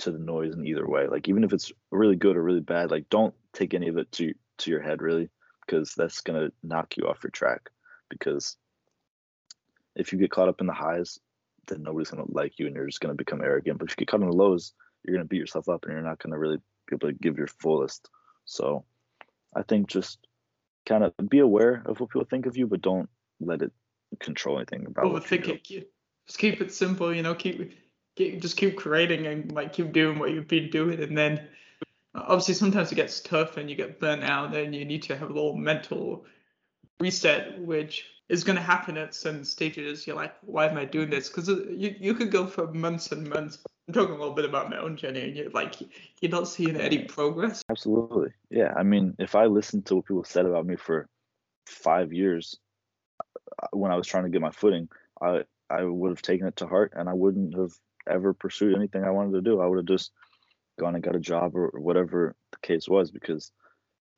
to the noise in either way. Like, even if it's really good or really bad, like, don't take any of it to to your head really, because that's gonna knock you off your track. Because if you get caught up in the highs, then nobody's gonna like you, and you're just gonna become arrogant. But if you get caught in the lows, you're gonna beat yourself up, and you're not gonna really be able to give your fullest. So, I think just kind of be aware of what people think of you, but don't let it control anything about what you do. it. Just keep it simple, you know. Keep, keep just keep creating and like keep doing what you've been doing, and then uh, obviously sometimes it gets tough and you get burnt out, and you need to have a little mental reset, which is going to happen at certain stages. You're like, why am I doing this? Because you you could go for months and months. I'm talking a little bit about my own journey, and you're like, you're not seeing any progress. Absolutely. Yeah. I mean, if I listened to what people said about me for five years uh, when I was trying to get my footing, I I would have taken it to heart and I wouldn't have ever pursued anything I wanted to do. I would have just gone and got a job or whatever the case was because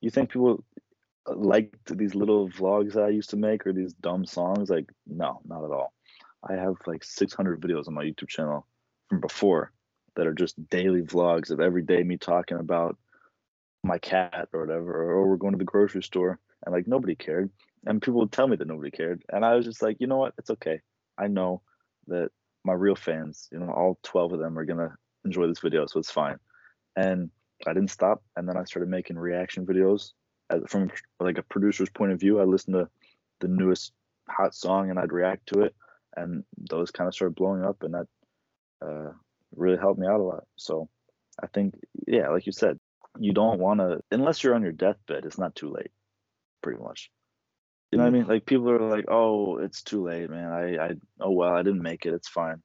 you think people uh, liked these little vlogs that I used to make or these dumb songs like no, not at all. I have like 600 videos on my YouTube channel from before that are just daily vlogs of every day me talking about my cat or whatever, or we're going to the grocery store and like nobody cared. And people would tell me that nobody cared. And I was just like, you know what? It's okay. I know that my real fans, you know, all 12 of them are going to enjoy this video. So it's fine. And I didn't stop. And then I started making reaction videos Uh, from like a producer's point of view. I listened to the newest hot song and I'd react to it, and those kind of started blowing up, and that uh, really helped me out a lot. So I think, yeah, like you said, you don't want to unless you're on your deathbed. It's not too late, pretty much. You know what I mean? Mm-hmm. Like people are like, "Oh, it's too late, man. I, I, oh well, I didn't make it. It's fine."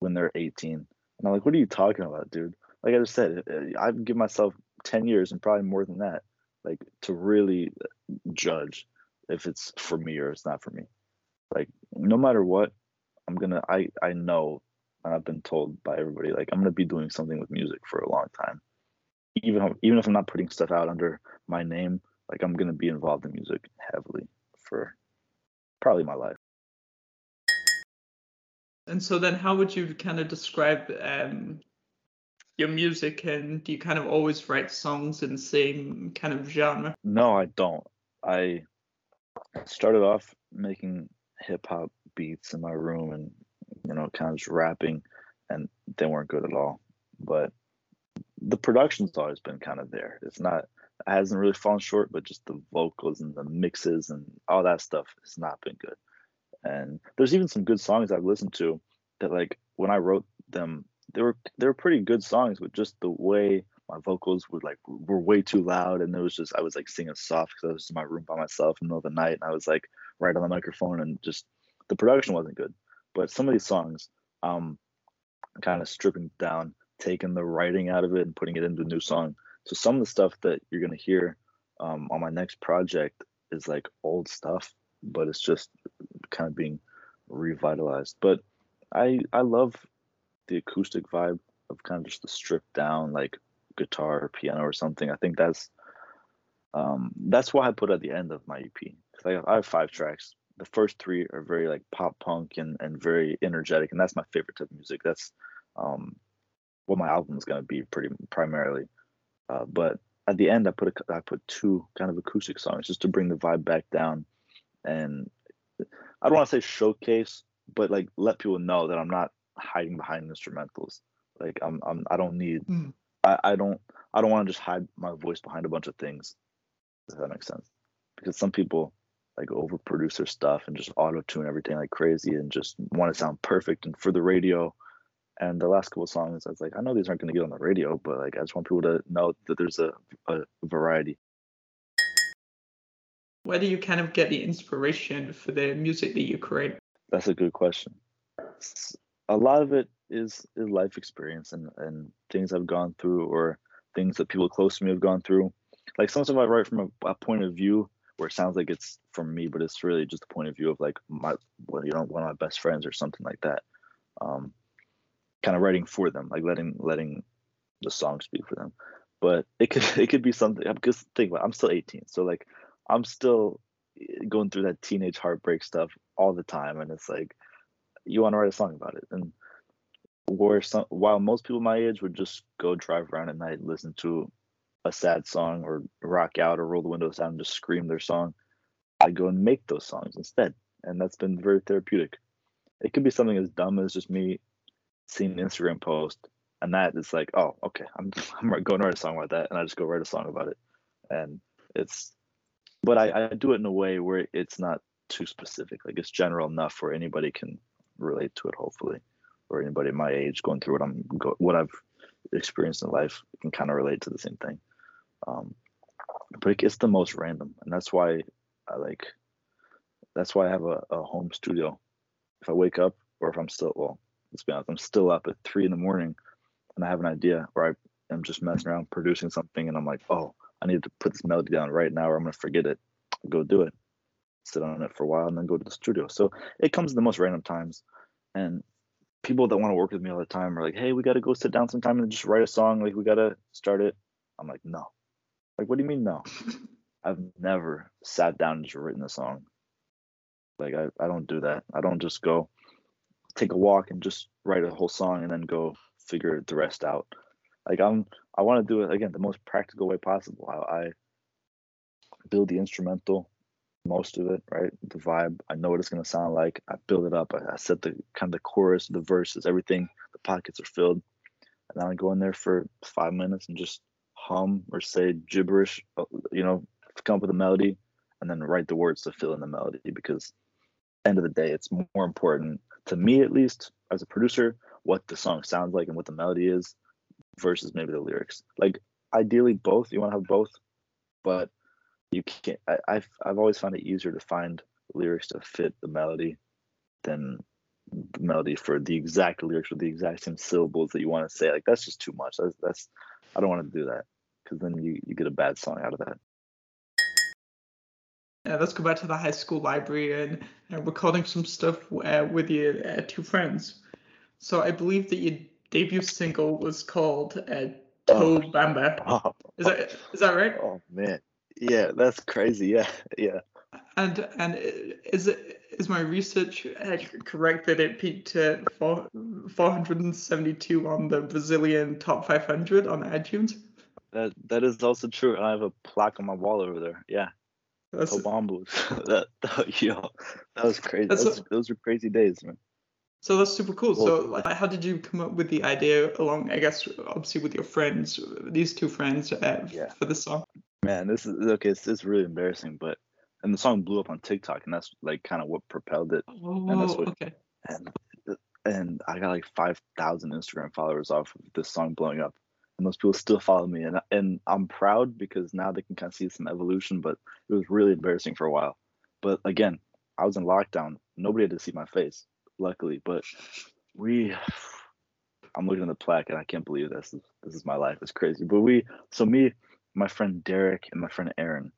When they're 18, and I'm like, "What are you talking about, dude?" Like I just said, uh, I'd give myself 10 years and probably more than that, like to really judge if it's for me or it's not for me. Like no matter what, I'm gonna. I I know, and I've been told by everybody, like I'm gonna be doing something with music for a long time. Even even if I'm not putting stuff out under my name like I'm gonna be involved in music heavily for probably my life. And so then, how would you kind of describe um, your music? And do you kind of always write songs in the same kind of genre? No, I don't. I started off making hip hop beats in my room and you know kind of just rapping, and they weren't good at all. But the production's always been kind of there. It's not hasn't really fallen short, but just the vocals and the mixes and all that stuff has not been good. And there's even some good songs I've listened to that like when I wrote them, they were they were pretty good songs, but just the way my vocals were like were way too loud and it was just I was like singing soft because I was in my room by myself in the middle of the night and I was like right on the microphone and just the production wasn't good. But some of these songs, um kind of stripping down, taking the writing out of it and putting it into a new song so some of the stuff that you're gonna hear um, on my next project is like old stuff, but it's just kind of being revitalized. But I I love the acoustic vibe of kind of just the stripped down like guitar or piano or something. I think that's um, that's why I put at the end of my EP. I, I have five tracks. The first three are very like pop punk and, and very energetic, and that's my favorite type of music. That's um, what my album is gonna be pretty primarily. Uh, but at the end, I put a, I put two kind of acoustic songs just to bring the vibe back down, and I don't want to say showcase, but like let people know that I'm not hiding behind instrumentals. Like I'm, I'm I don't need, mm. I, I don't, I don't want to just hide my voice behind a bunch of things. If that makes sense, because some people like overproduce their stuff and just auto tune everything like crazy and just want to sound perfect and for the radio and the last couple songs, I was like, I know these aren't going to get on the radio, but like I just want people to know that there's a, a variety. Where do you kind of get the inspiration for the music that you create? That's a good question. A lot of it is, is life experience and, and things I've gone through or things that people close to me have gone through. Like some stuff I write from a, a point of view where it sounds like it's from me, but it's really just a point of view of like my, well, you know, one of my best friends or something like that. Um, kind of writing for them, like letting letting the song speak for them. But it could it could be something because think about it, I'm still 18, so like I'm still eh, going through that teenage heartbreak stuff all the time, and it's like you want to write a song about it, and where some while most people my age would just go drive around at night, listen to a sad song or rock out or roll the windows down and just scream their song, I go and make those songs instead, and that's been very therapeutic. It could be something as dumb as just me seeing an Instagram post and that is like, oh, okay, I'm I'm going to write a song about that, and I just go write a song about it, and it's, but I, I do it in a way where it's not too specific, like it's general enough where anybody can relate to it, hopefully, or anybody my age going through what I'm go, what I've experienced in life can kind of relate to the same thing. Um, but it's the most random, and that's why I like. That's why I have a, a home studio. If I wake up, or if I'm still well, let's be honest, I'm still up at three in the morning and I have an idea where I am just messing around producing something and I'm like, oh, I need to put this melody down right now or I'm gonna forget it. Go do it. Sit on it for a while and then go to the studio. So it comes in the most random times. And people that want to work with me all the time are like, hey, we gotta go sit down sometime and just write a song. Like we gotta start it. I'm like, no. Like, what do you mean no? I've never sat down and just written a song. Like I, I don't do that. I don't just go, take a walk and just write a whole song and then go figure the rest out. Like I'm, I want to do it again the most practical way possible. I, I build the instrumental, most of it, right? The vibe. I know what it's gonna sound like. I build it up. I, I set the kind of the chorus, the verses, everything. The pockets are filled, and then I go in there for five minutes and just hum or say gibberish. Uh, you know, come up with a melody, and then write the words to fill in the melody because end of the day, it's more important to me, at least, as a producer, what the song sounds like and what the melody is versus maybe the lyrics. Like, ideally, both. You want to have both, but you can't. I, I've I've always found it easier to find lyrics to fit the melody than the melody for the exact lyrics with the exact same syllables that you want to say. Like that's just too much. That's that's I don't want to do that because then you you get a bad song out of that. Yeah, let's go back to the high school library and uh, recording some stuff uh, with your uh, two friends. So I believe that your debut single was called uh, "Toe oh, Bamba." Oh, is that is that right? Oh man, yeah, that's crazy. Yeah, yeah. And and is it is my research correct that it peaked at 4, 472 on the Brazilian top 500 on iTunes? That that is also true. I have a plaque on my wall over there. Yeah. That's Obambos. that, that yo, that was crazy. Those, a, those were crazy days, man. So that's super cool. Well, so, like, how did you come up with the idea along? I guess obviously with your friends, these two friends, uh, yeah. for the song. Man, this is okay. It's, it's really embarrassing, but and the song blew up on TikTok, and that's like kind of what propelled it. Oh, and that's oh, what, okay. And and I got like five thousand Instagram followers off of this song blowing up, and those people still follow me, and and I'm proud because now they can kind of see some evolution. But it was really embarrassing for a while. But again, I was in lockdown. Nobody had to see my face, luckily. But we, I'm looking at the plaque, and I can't believe this. This is my life. It's crazy. But we, so me, my friend Derek, and my friend Aaron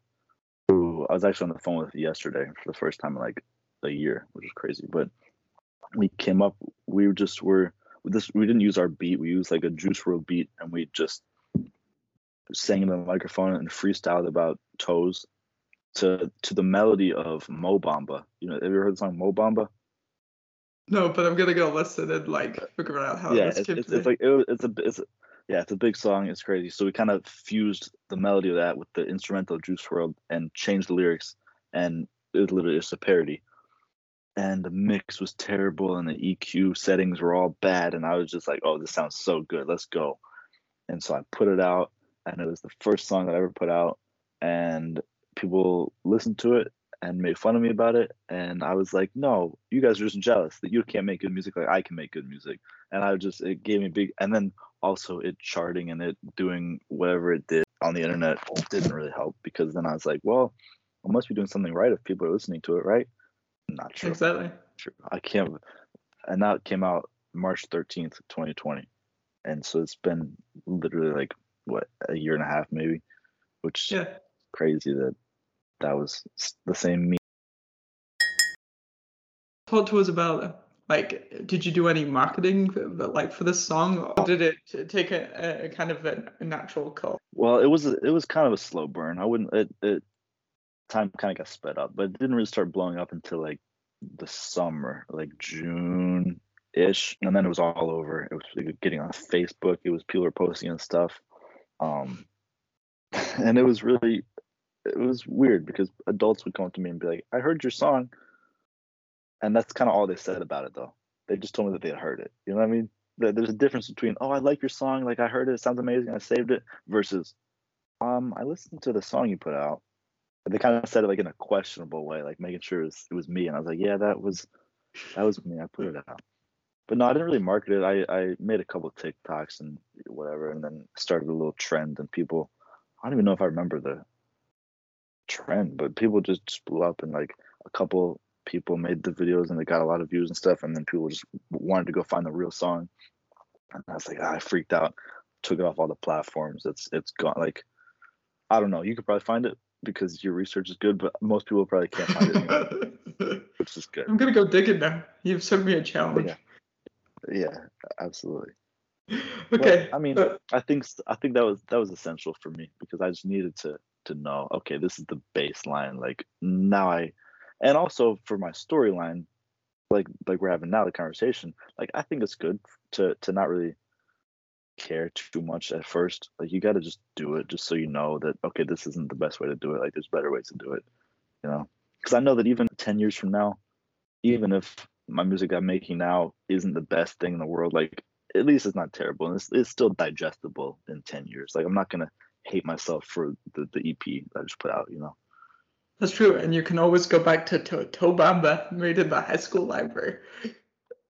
who I was actually on the phone with yesterday for the first time in like a year, which is crazy. But we came up, we just were this. We didn't use our beat. We used like a Juice WRLD beat, and we just sang in the microphone and freestyled about toes to to the melody of Mo Bamba. You know, have you ever heard the song Mo Bamba? No, but I'm gonna go listen and like figure out how. Yeah, it's, it's, it's, like it, it's a it's a, yeah, it's a big song. It's crazy. So we kind of fused the melody of that with the instrumental Juice WRLD and changed the lyrics, and it was literally just a parody. And the mix was terrible, and the EQ settings were all bad. And I was just like, "Oh, this sounds so good. Let's go!" And so I put it out, and it was the first song that I ever put out, and people listened to it and made fun of me about it. And I was like, "No, you guys are just jealous that you can't make good music like I can make good music." And I just it gave me big. And then also it charting and it doing whatever it did on the internet didn't really help because then I was like, well, I must be doing something right if people are listening to it, right? Not true. Exactly. True. I can't. And that came out March 13th, 2020. And so it's been literally like, what, a year and a half maybe, which yeah. crazy that that was the same me. Talk to us about like did you do any marketing like for this song or did it take a, a kind of a, a, natural call well it was it was kind of a slow burn. I wouldn't it, it time kind of got sped up but it didn't really start blowing up until like the summer like june ish and then it was all over. It was getting on facebook it was people were posting and stuff um and it was really it was weird because adults would come up to me and be like i heard your song and that's kind of all they said about it, though. They just told me that they had heard it. You know what I mean? There's a difference between, oh, I like your song, like I heard it, it sounds amazing, I saved it, versus, um, I listened to the song you put out. But they kind of said it like in a questionable way, like making sure it was, it was me. And I was like, yeah, that was, that was me. I put it out. But no, I didn't really market it. I, I made a couple TikToks and whatever, and then started a little trend. And people, I don't even know if I remember the trend, but people just, blew up and like a couple people made the videos and they got a lot of views and stuff and then people just wanted to go find the real song. And i was like ah, i freaked out took it off all the platforms. It's it's gone. Like i don't know. You could probably find it because your research is good but most people probably can't find it anymore, which is good. I'm gonna go dig it now. You've sent me a challenge. yeah, yeah absolutely. Okay i mean uh, i think i think that was that was essential for me because i just needed to to know okay this is the baseline. Like now i and also for my storyline like like we're having now the conversation like i think it's good to to not really care too much at first. Like you got to just do it just so you know that okay this isn't the best way to do it. Like there's better ways to do it you know? Because i know that even 10 years from now even if my music i'm making now isn't the best thing in the world like at least it's not terrible. And it's, it's still digestible in 10 years. Like i'm not gonna hate myself for the, the ep i just put out you know That's true, and you can always go back to to- Tobamba, made in the high school library.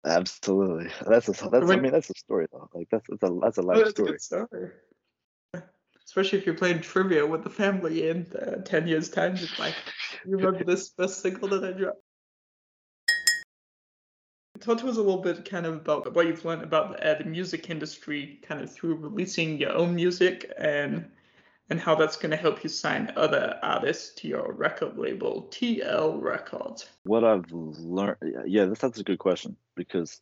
Absolutely. That's a that's I mean that's a story though. Like that's that's a that's a life Oh, that's a story. good story. Especially if you're playing trivia with the family in uh, 10 years' time. Just like, you remember this best single that I dropped? Talk to us a little bit kind of about what you've learned about uh, the music industry, kind of through releasing your own music and and how that's going to help you sign other artists to your record label, TL Records. What I've learned yeah, that's that's a good question because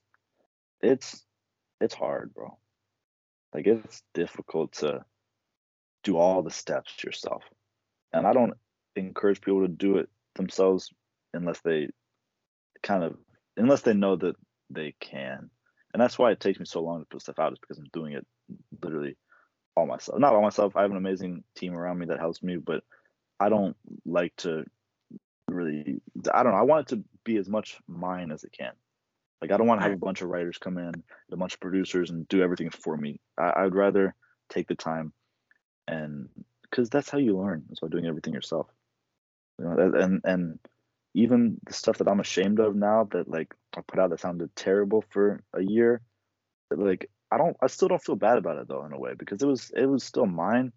it's it's hard, bro. Like it's difficult to do all the steps yourself. And I don't encourage people to do it themselves unless they kind of unless they know that they can. And that's why it takes me so long to put stuff out is because I'm doing it literally all myself. Not all myself. I have an amazing team around me that helps me, but I don't like to really I don't know. I want it to be as much mine as it can. Like I don't want to have a bunch of writers come in, a bunch of producers and do everything for me. I, I would rather take the time and because that's how you learn is by doing everything yourself you know and and even the stuff that i'm ashamed of now that like i put out that sounded terrible for a year like i don't i still don't feel bad about it though in a way because it was it was still mine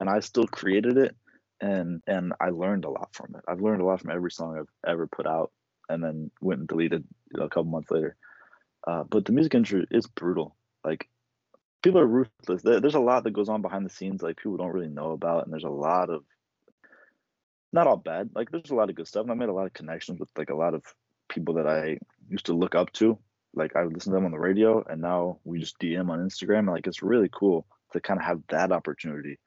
and i still created it and and i learned a lot from it i've learned a lot from every song i've ever put out and then went and deleted you know, a couple months later uh, but the music industry is brutal like people are ruthless. There's a lot that goes on behind the scenes, like people don't really know about, and there's a lot of not all bad. Like there's a lot of good stuff, and I made a lot of connections with like a lot of people that I used to look up to. Like I listen to them on the radio, and now we just DM on Instagram. Like it's really cool to kind of have that opportunity,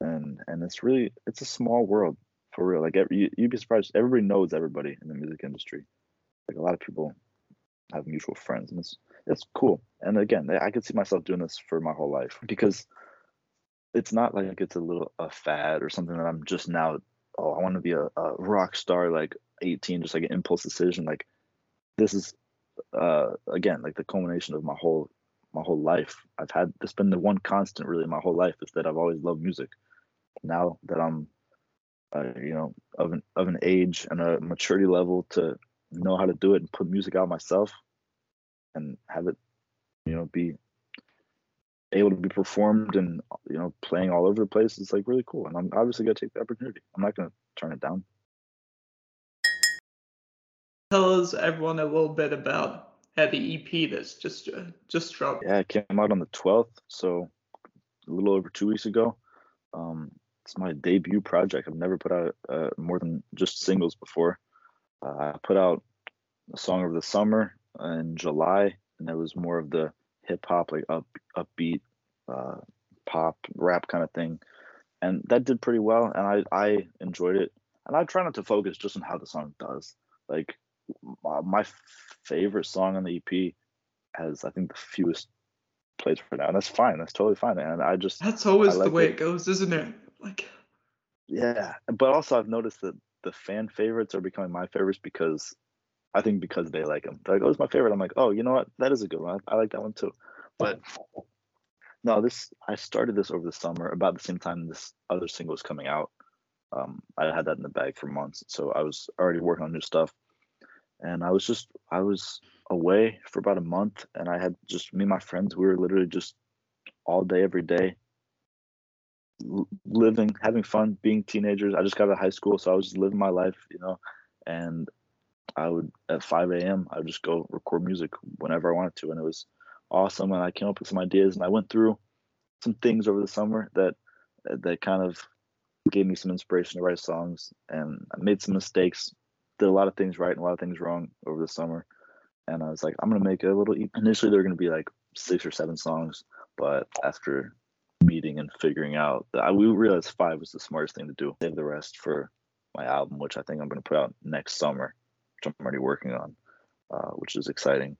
and and it's really it's a small world for real. Like every, you, you'd be surprised. Everybody knows everybody in the music industry. Like a lot of people have mutual friends, and it's it's cool. And again, I could see myself doing this for my whole life because it's not like it's a little a fad or something that I'm just now. Oh, I want to be a, a rock star like 18, just like an impulse decision. Like this is uh again like the culmination of my whole my whole life. I've had this been the one constant really my whole life is that I've always loved music. Now that I'm uh, you know of an of an age and a maturity level to know how to do it and put music out myself and have it you know be able to be performed and you know playing all over the place is like really cool and i'm obviously going to take the opportunity i'm not going to turn it down Tell us everyone a little bit about uh, the EP that's just uh, just dropped. yeah it came out on the 12th so a little over two weeks ago. Um it's my debut project. I've never put out uh, more than just singles before. Uh, i put out a song over the summer in july and it was more of the hip hop like up upbeat uh, pop rap kind of thing. And that did pretty well and i i enjoyed it. And i try not to focus just on how the song does. Like my, my favorite song on the ep has i think the fewest plays for now. And that's fine. That's totally fine and i just That's always I the way it. it goes, isn't it? Like, yeah. But also i've noticed that the fan favorites are becoming my favorites because i think because they like them they're like oh it's my favorite. I'm like oh you know what? That is a good one. I, I like that one too. But no this i started this over the summer about the same time this other single was coming out. Um, i had that in the bag for months. So i was already working on new stuff and i was just i was away for about a month and i had just me and my friends we were literally just all day every day living having fun being teenagers. I just got out of high school so i was just living my life you know and i would at 5 a.m i would just go record music whenever i wanted to and it was awesome and i came up with some ideas and i went through some things over the summer that that kind of gave me some inspiration to write songs and i made some mistakes did a lot of things right and a lot of things wrong over the summer and i was like i'm gonna make a little initially they're gonna be like six or seven songs but after meeting and figuring out that we realized five was the smartest thing to do. Save the rest for my album, which I think I'm to put out next summer, which I'm already working on, uh, which is exciting.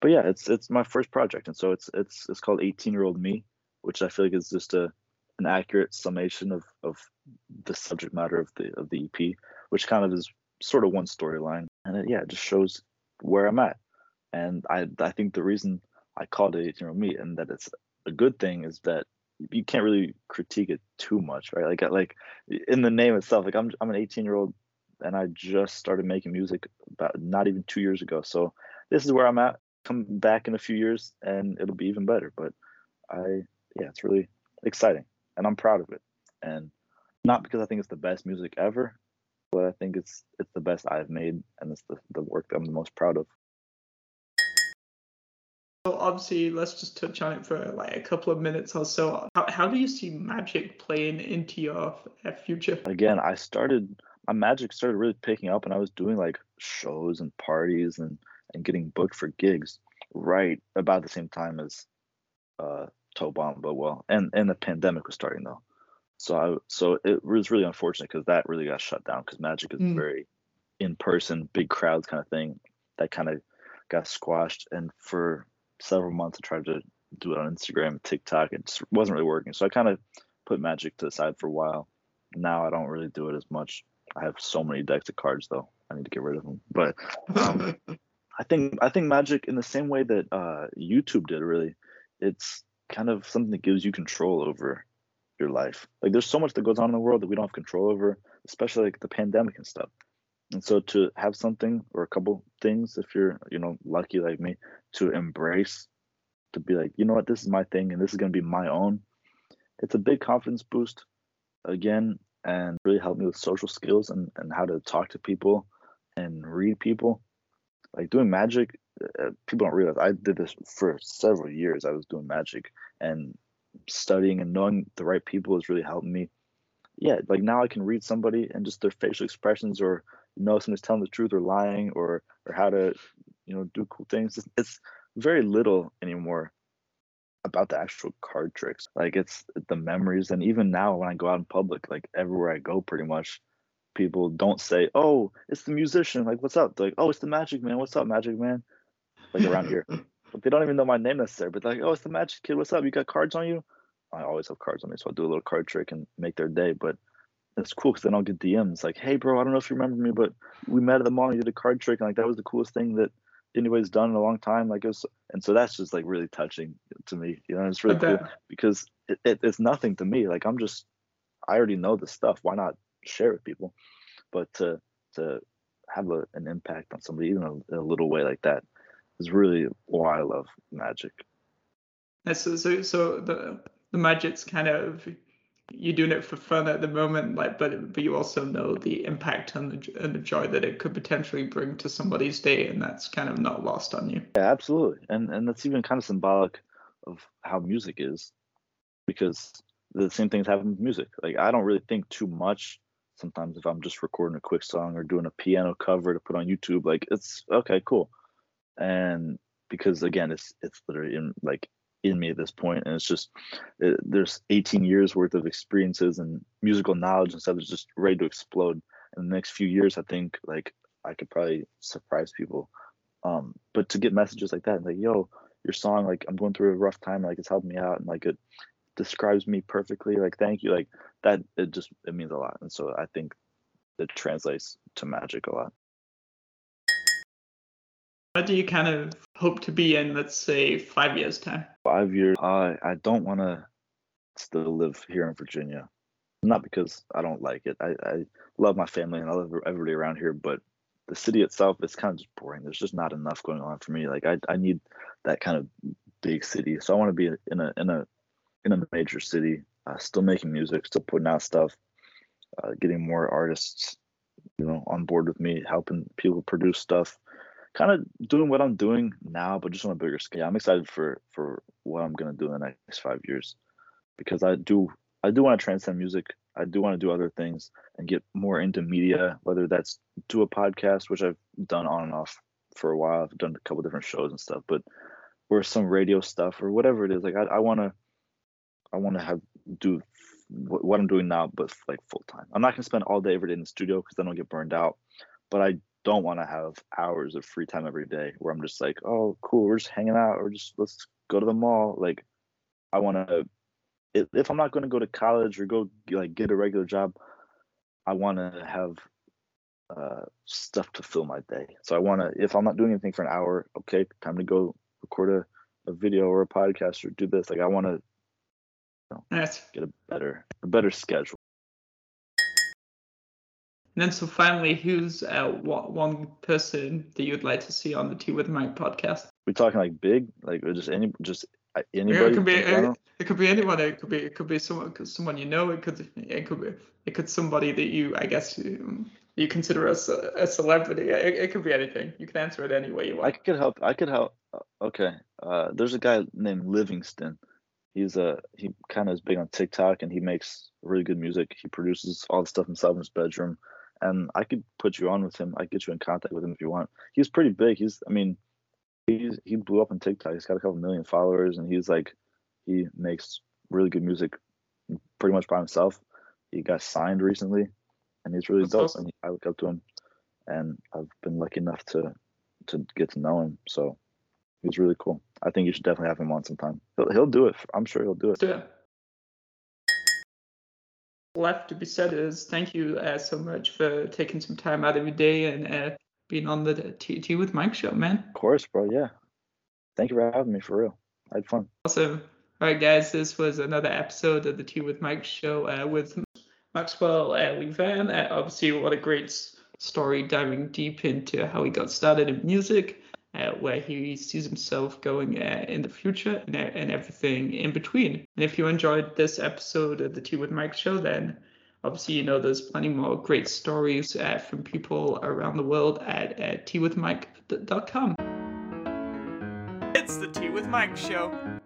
But yeah, it's it's my first project, and so it's it's it's called 18 Year Old Me, which I feel like is just a an accurate summation of of the subject matter of the of the EP, which kind of is sort of one storyline, and it, yeah, it just shows where I'm at. And I I think the reason I called it 18 Year Old Me and that it's a good thing is that you can't really critique it too much, right? Like like in the name itself, like I'm I'm an 18 year old and I just started making music about not even two years ago. So this is where I'm at. Come back in a few years and it'll be even better. But I yeah, it's really exciting and I'm proud of it. And not because I think it's the best music ever, but I think it's it's the best I've made and it's the, the work that I'm the most proud of. So obviously, let's just touch on it for like a couple of minutes or so. How, how do you see magic playing into your uh, future? Again, I started my magic started really picking up, and I was doing like shows and parties and and getting booked for gigs right about the same time as uh Tobamba. Well, and and the pandemic was starting though, so I so it was really unfortunate because that really got shut down because magic is mm. very in person, big crowds kind of thing. That kind of got squashed, and for several months. I tried to do it on Instagram, TikTok. It just wasn't really working. So I kind of put Magic to the side for a while. Now I don't really do it as much. I have so many decks of cards though. I need to get rid of them. But um, I think I think Magic in the same way that uh, YouTube did really, it's kind of something that gives you control over your life. Like there's so much that goes on in the world that we don't have control over, especially like the pandemic and stuff. And so to have something or a couple things, if you're, you know, lucky like me, to embrace, to be like, you know what, this is my thing and this is gonna be my own. It's a big confidence boost again and really helped me with social skills and, and how to talk to people and read people. Like doing magic, uh, people don't realize I did this for several years. I was doing magic and studying and knowing the right people has really helped me. Yeah, like now I can read somebody and just their facial expressions or know someone's telling the truth or lying or or how to you know do cool things. It's, it's very little anymore about the actual card tricks. Like it's the memories. And even now when i go out in public like everywhere i go pretty much people don't say oh it's the musician. Like what's up? They're like oh it's the magic man. What's up magic man? Like around here they don't even know my name necessarily but like oh it's the magic kid what's up you got cards on you i always have cards on me so i'll do a little card trick and make their day but it's cool because then I'll get DMs like, "Hey, bro, I don't know if you remember me, but we met at the mall. You did a card trick, and like that was the coolest thing that anybody's done in a long time." Like it was, and so that's just like really touching to me. You know, it's really cool because it, it, it's nothing to me. Like I'm just, I already know the stuff. Why not share it with people? But to to have a, an impact on somebody, even a, a little way like that, is really why I love magic. So, so, so the the magic's kind of you're doing it for fun at the moment, like, but but you also know the impact and the and the joy that it could potentially bring to somebody's day, and that's kind of not lost on you. Yeah, absolutely, and and that's even kind of symbolic of how music is, because the same things happen with music. Like I don't really think too much. Sometimes if I'm just recording a quick song or doing a piano cover to put on YouTube, like it's okay, cool, and because again, it's it's literally in like in me at this point and it's just it, there's 18 years worth of experiences and musical knowledge and stuff that's just ready to explode. In the next few years i think like i could probably surprise people. Um but to get messages like that like yo your song like i'm going through a rough time like it's helped me out and like it describes me perfectly like thank you like that it just it means a lot. And so i think it translates to magic a lot what do you kind of hope to be in, let's say, five years' time? Five years. I I don't want to still live here in Virginia. Not because I don't like it. I, I love my family and I love everybody around here, but the city itself is kind of just boring. There's just not enough going on for me. Like I, I need that kind of big city. So I want to be in a in a in a major city, uh, still making music, still putting out stuff, uh, getting more artists, you know, on board with me, helping people produce stuff, kind of doing what I'm doing now, but just on a bigger scale. I'm excited for for what I'm gonna do in the next five years, because I do I do want to transcend music. I do want to do other things and get more into media, whether that's do a podcast, which I've done on and off for a while. I've done a couple different shows and stuff, but or some radio stuff or whatever it is. Like I, I want to, I want to have do what I'm doing now, but like full time. I'm not gonna spend all day every day in the studio because then I'll get burned out. But I don't want to have hours of free time every day where I'm just like, oh, cool, we're just hanging out, or just let's go to the mall. Like, I want to. If I'm not going to go to college or go like get a regular job, I want to have uh, stuff to fill my day. So I want to. If I'm not doing anything for an hour, okay, time to go record a, a video or a podcast or do this. Like I want to know, get a better a better schedule. And then, so finally, who's uh, one person that you'd like to see on the Tea with Mike podcast? We're talking like big, like or just any just uh, anybody. it could be it, it could be anyone. It could be it could be someone someone you know. It could it could be it could somebody that you I guess you, you consider as a, a celebrity. It, it could be anything. You can answer it any way you want. I could help. I could help. uh, Okay. Uh, there's a guy named Livingston. He's a he kind of is big on TikTok and he makes really good music. He produces all the stuff himself in his bedroom, and I could put you on with him. I get you in contact with him if you want. He's pretty big. He's I mean, he's he blew up on TikTok. He's got a couple million followers, and he's like he makes really good music pretty much by himself. He got signed recently, and he's really That's dope. awesome. And I look up to him, and I've been lucky enough to to get to know him. So he's really cool. I think you should definitely have him on sometime. He'll he'll do it. I'm sure he'll do it. Do it. Left to be said is thank you uh, so much for taking some time out of your day and uh, being on the Tea with Mike show, man. Of course, bro. Yeah. Thank you for having me. For real, I had fun. Awesome. All right, guys, this was another episode of the Tea with Mike show uh, with Maxwell uh, Levan. Uh, obviously, what a great story diving deep into how he got started in music, uh, where he sees himself going uh, in the future, and, uh, and everything in between. And if you enjoyed this episode of the Tea with Mike show, then obviously you know there's plenty more great stories uh, from people around the world at uh, teawithmike.com. It's the Tea with Mike show.